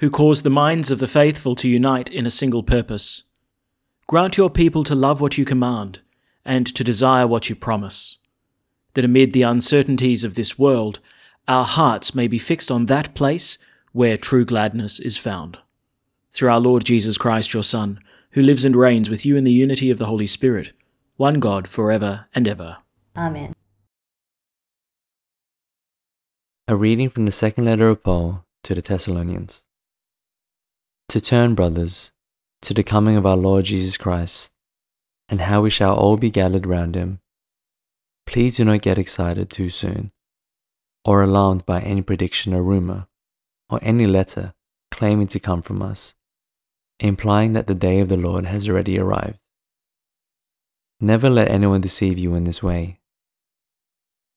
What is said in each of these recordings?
who cause the minds of the faithful to unite in a single purpose, grant your people to love what you command and to desire what you promise, that amid the uncertainties of this world, our hearts may be fixed on that place where true gladness is found. Through our Lord Jesus Christ, your Son, who lives and reigns with you in the unity of the Holy Spirit, one God for ever and ever. Amen. A reading from the second letter of Paul to the Thessalonians. To turn, brothers, to the coming of our Lord Jesus Christ, and how we shall all be gathered round him. Please do not get excited too soon, or alarmed by any prediction or rumor, or any letter claiming to come from us, implying that the day of the Lord has already arrived. Never let anyone deceive you in this way.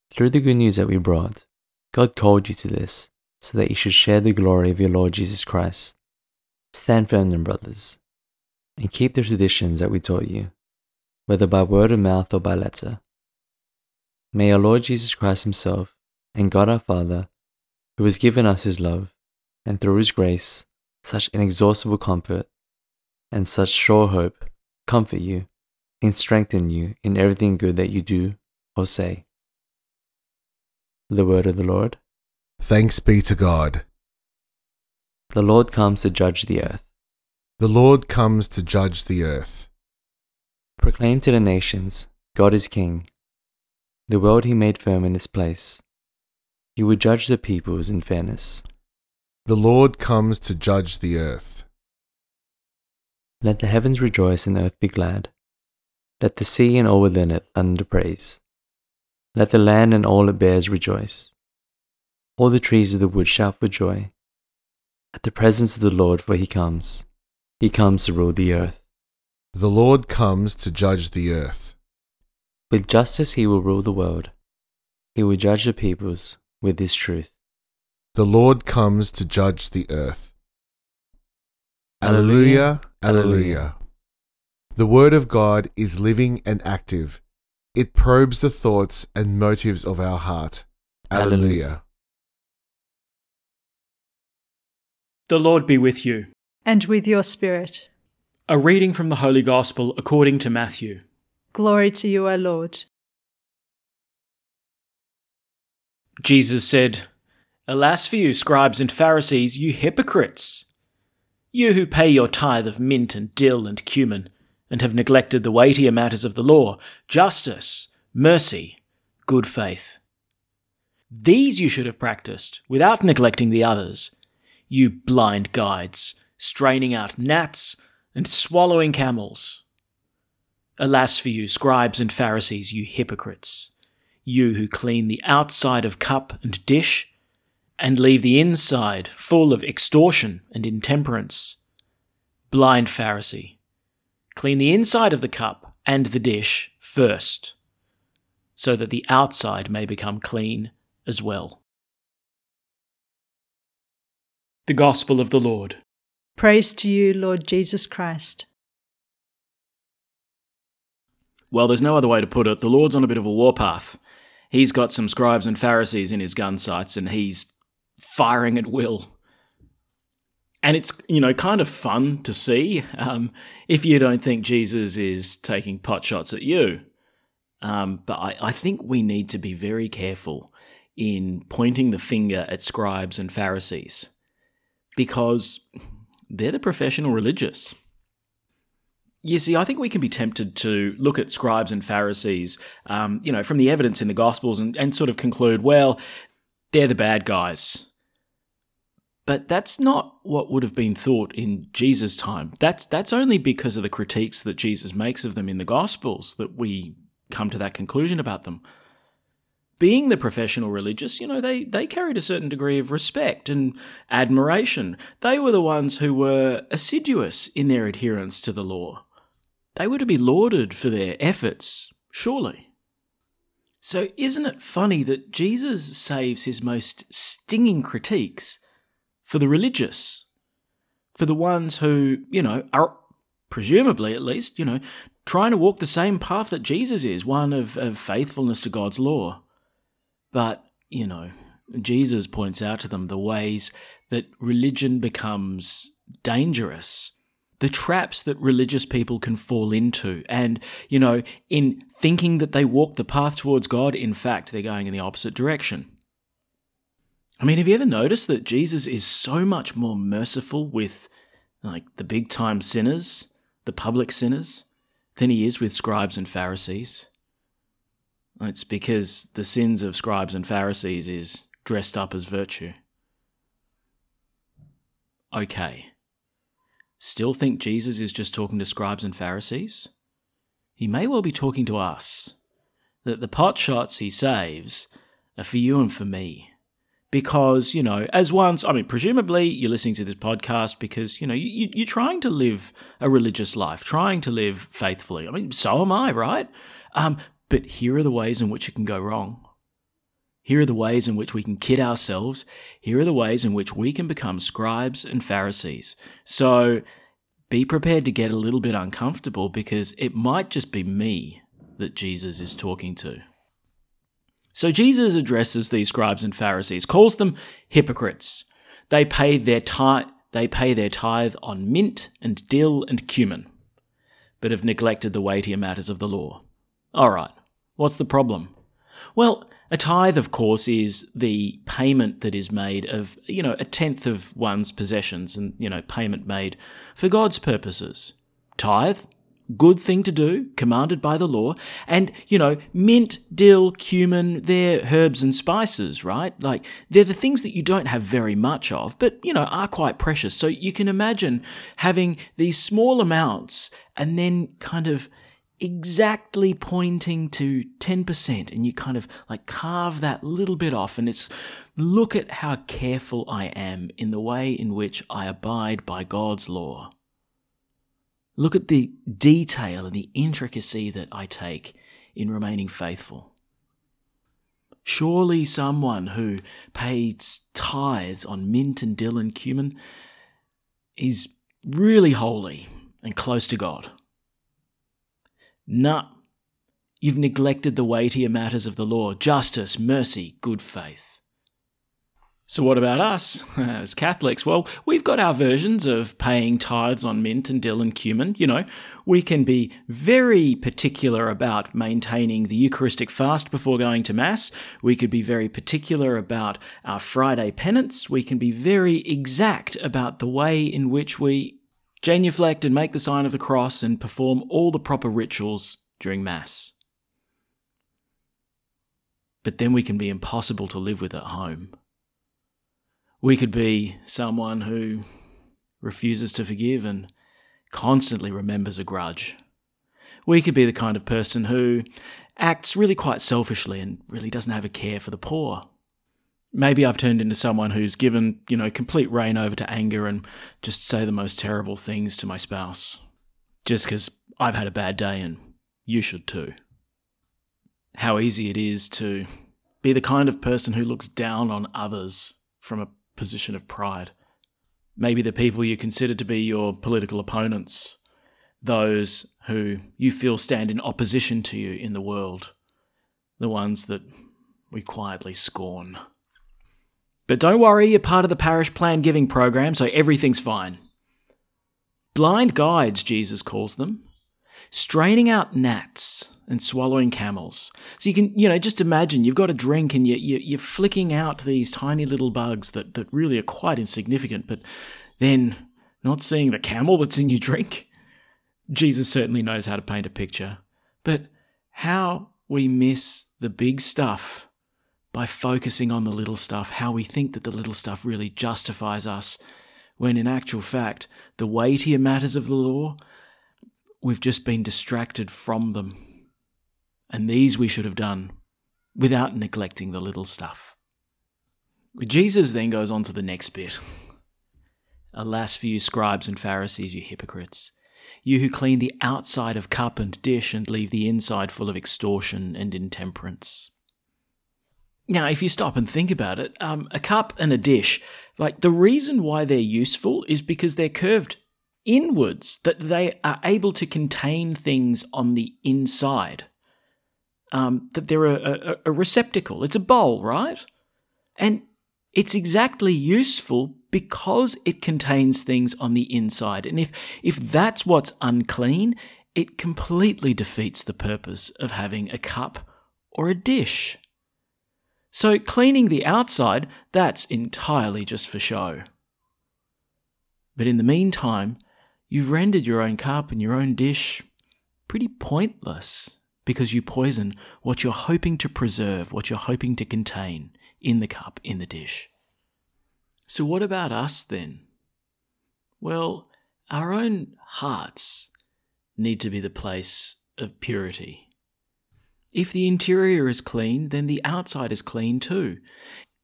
Through the good news that we brought, God called you to this so that you should share the glory of your Lord Jesus Christ. Stand firm then, brothers, and keep the traditions that we taught you, whether by word of mouth or by letter. May our Lord Jesus Christ Himself and God our Father, who has given us His love, and through His grace, such inexhaustible comfort and such sure hope, comfort you and strengthen you in everything good that you do or say. The word of the Lord. Thanks be to God. The Lord comes to judge the earth. The Lord comes to judge the earth. Proclaim to the nations, God is King. The world he made firm in its place. He will judge the peoples in fairness. The Lord comes to judge the earth. Let the heavens rejoice and the earth be glad. Let the sea and all within it thunder praise. Let the land and all it bears rejoice. All the trees of the wood shout for joy. At the presence of the Lord, for he comes. He comes to rule the earth. The Lord comes to judge the earth. With justice he will rule the world. He will judge the peoples with his truth. The Lord comes to judge the earth. Alleluia, Alleluia. The Word of God is living and active. It probes the thoughts and motives of our heart. Alleluia. The Lord be with you. And with your spirit. A reading from the Holy Gospel according to Matthew. Glory to you, O Lord. Jesus said, Alas for you, scribes and Pharisees, you hypocrites! You who pay your tithe of mint and dill and cumin, and have neglected the weightier matters of the law, justice, mercy, good faith. These you should have practiced, without neglecting the others, you blind guides, straining out gnats and swallowing camels. Alas for you, scribes and Pharisees, you hypocrites! You who clean the outside of cup and dish, and leave the inside full of extortion and intemperance. Blind Pharisee, clean the inside of the cup and the dish first, so that the outside may become clean as well. The Gospel of the Lord. Praise to you, Lord Jesus Christ. Well, there's no other way to put it. The Lord's on a bit of a warpath. He's got some scribes and Pharisees in his gun sights and he's firing at will. And it's, you know, kind of fun to see um, if you don't think Jesus is taking pot shots at you. Um, but I, I think we need to be very careful in pointing the finger at scribes and Pharisees because they're the professional religious. You see, I think we can be tempted to look at scribes and Pharisees, um, you know, from the evidence in the Gospels and, and sort of conclude, well, they're the bad guys. But that's not what would have been thought in Jesus' time. That's that's only because of the critiques that Jesus makes of them in the Gospels that we come to that conclusion about them. Being the professional religious, you know, they, they carried a certain degree of respect and admiration. They were the ones who were assiduous in their adherence to the law. They were to be lauded for their efforts, surely. So, isn't it funny that Jesus saves his most stinging critiques for the religious, for the ones who, you know, are presumably at least, you know, trying to walk the same path that Jesus is, one of, of faithfulness to God's law. But, you know, Jesus points out to them the ways that religion becomes dangerous the traps that religious people can fall into. And, you know, in thinking that they walk the path towards God, in fact, they're going in the opposite direction. I mean, have you ever noticed that Jesus is so much more merciful with, like, the big time sinners, the public sinners, than he is with scribes and Pharisees? It's because the sins of scribes and Pharisees is dressed up as virtue. Okay. Still think Jesus is just talking to scribes and Pharisees? He may well be talking to us. That the pot shots he saves are for you and for me. Because, you know, as once, I mean, presumably you're listening to this podcast because, you know, you, you're trying to live a religious life, trying to live faithfully. I mean, so am I, right? Um, but here are the ways in which it can go wrong. Here are the ways in which we can kid ourselves. Here are the ways in which we can become scribes and Pharisees. So be prepared to get a little bit uncomfortable because it might just be me that Jesus is talking to. So Jesus addresses these scribes and Pharisees, calls them hypocrites. They pay their tithe, they pay their tithe on mint and dill and cumin, but have neglected the weightier matters of the law. All right, what's the problem? Well, a tithe, of course, is the payment that is made of, you know, a tenth of one's possessions and, you know, payment made for God's purposes. Tithe, good thing to do, commanded by the law. And, you know, mint, dill, cumin, they're herbs and spices, right? Like, they're the things that you don't have very much of, but, you know, are quite precious. So you can imagine having these small amounts and then kind of exactly pointing to 10% and you kind of like carve that little bit off and it's look at how careful I am in the way in which I abide by God's law. Look at the detail and the intricacy that I take in remaining faithful. Surely someone who pays tithes on mint and dill and cumin is really holy and close to God. Nah. You've neglected the weightier matters of the law justice, mercy, good faith. So, what about us as Catholics? Well, we've got our versions of paying tithes on mint and dill and cumin. You know, we can be very particular about maintaining the Eucharistic fast before going to Mass. We could be very particular about our Friday penance. We can be very exact about the way in which we genuflect and make the sign of the cross and perform all the proper rituals during Mass. But then we can be impossible to live with at home. We could be someone who refuses to forgive and constantly remembers a grudge. We could be the kind of person who acts really quite selfishly and really doesn't have a care for the poor maybe I've turned into someone who's given, you know, complete rein over to anger and just say the most terrible things to my spouse. Just because I've had a bad day and you should too. How easy it is to be the kind of person who looks down on others from a position of pride. Maybe the people you consider to be your political opponents, those who you feel stand in opposition to you in the world, the ones that we quietly scorn. But don't worry, you're part of the parish plan giving program, so everything's fine. Blind guides, Jesus calls them, straining out gnats and swallowing camels. So you can, you know, just imagine you've got a drink and you, you, you're flicking out these tiny little bugs that, that really are quite insignificant, but then not seeing the camel that's in your drink. Jesus certainly knows how to paint a picture. But how we miss the big stuff by focusing on the little stuff, how we think that the little stuff really justifies us, when in actual fact, the weightier matters of the law, we've just been distracted from them. And these we should have done without neglecting the little stuff. Jesus then goes on to the next bit. Alas for you, scribes and Pharisees, you hypocrites! You who clean the outside of cup and dish and leave the inside full of extortion and intemperance. Now, if you stop and think about it, um, a cup and a dish, like the reason why they're useful is because they're curved inwards, that they are able to contain things on the inside. Um, that they're a, a, a receptacle, it's a bowl, right? And it's exactly useful because it contains things on the inside. And if, if that's what's unclean, it completely defeats the purpose of having a cup or a dish. So cleaning the outside, that's entirely just for show. But in the meantime, you've rendered your own cup and your own dish pretty pointless because you poison what you're hoping to preserve, what you're hoping to contain in the cup, in the dish. So, what about us then? Well, our own hearts need to be the place of purity. If the interior is clean, then the outside is clean too.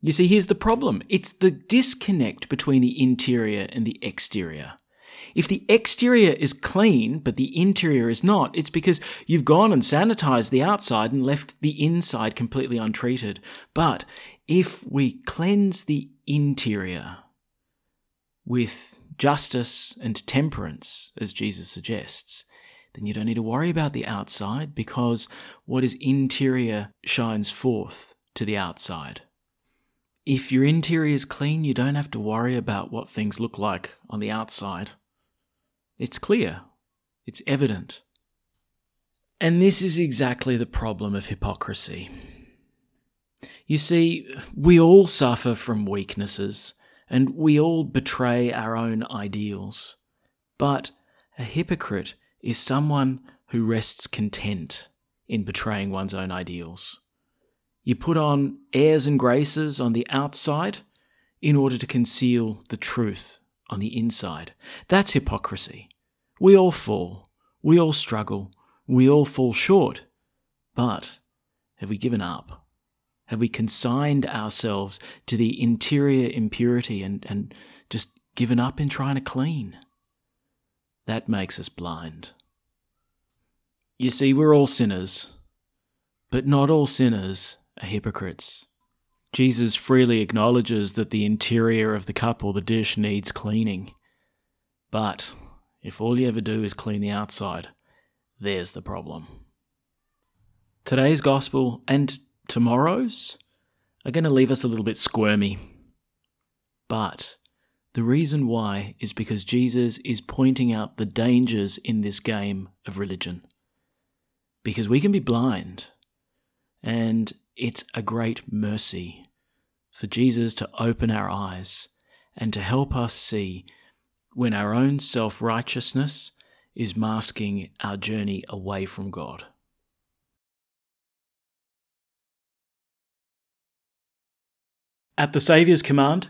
You see, here's the problem it's the disconnect between the interior and the exterior. If the exterior is clean, but the interior is not, it's because you've gone and sanitized the outside and left the inside completely untreated. But if we cleanse the interior with justice and temperance, as Jesus suggests, then you don't need to worry about the outside because what is interior shines forth to the outside. If your interior is clean, you don't have to worry about what things look like on the outside. It's clear, it's evident. And this is exactly the problem of hypocrisy. You see, we all suffer from weaknesses, and we all betray our own ideals. But a hypocrite is someone who rests content in betraying one's own ideals. You put on airs and graces on the outside in order to conceal the truth on the inside. That's hypocrisy. We all fall. We all struggle. We all fall short. But have we given up? Have we consigned ourselves to the interior impurity and, and just given up in trying to clean? That makes us blind. You see, we're all sinners, but not all sinners are hypocrites. Jesus freely acknowledges that the interior of the cup or the dish needs cleaning. But if all you ever do is clean the outside, there's the problem. Today's gospel and tomorrow's are going to leave us a little bit squirmy. But the reason why is because Jesus is pointing out the dangers in this game of religion. Because we can be blind, and it's a great mercy for Jesus to open our eyes and to help us see when our own self righteousness is masking our journey away from God. At the Saviour's command,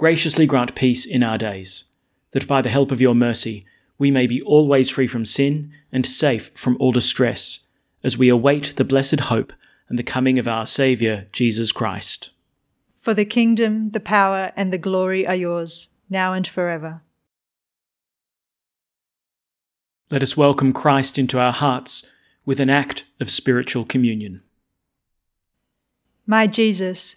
graciously grant peace in our days, that by the help of your mercy we may be always free from sin and safe from all distress, as we await the blessed hope and the coming of our Saviour, Jesus Christ. For the kingdom, the power, and the glory are yours, now and forever. Let us welcome Christ into our hearts with an act of spiritual communion. My Jesus,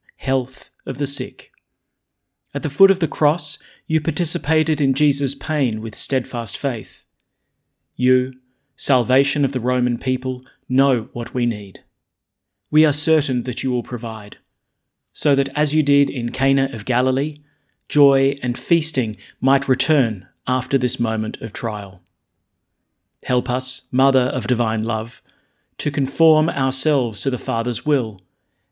health of the sick at the foot of the cross, you participated in Jesus' pain with steadfast faith. You, salvation of the Roman people, know what we need. We are certain that you will provide, so that as you did in Cana of Galilee, joy and feasting might return after this moment of trial. Help us, Mother of Divine Love, to conform ourselves to the Father's will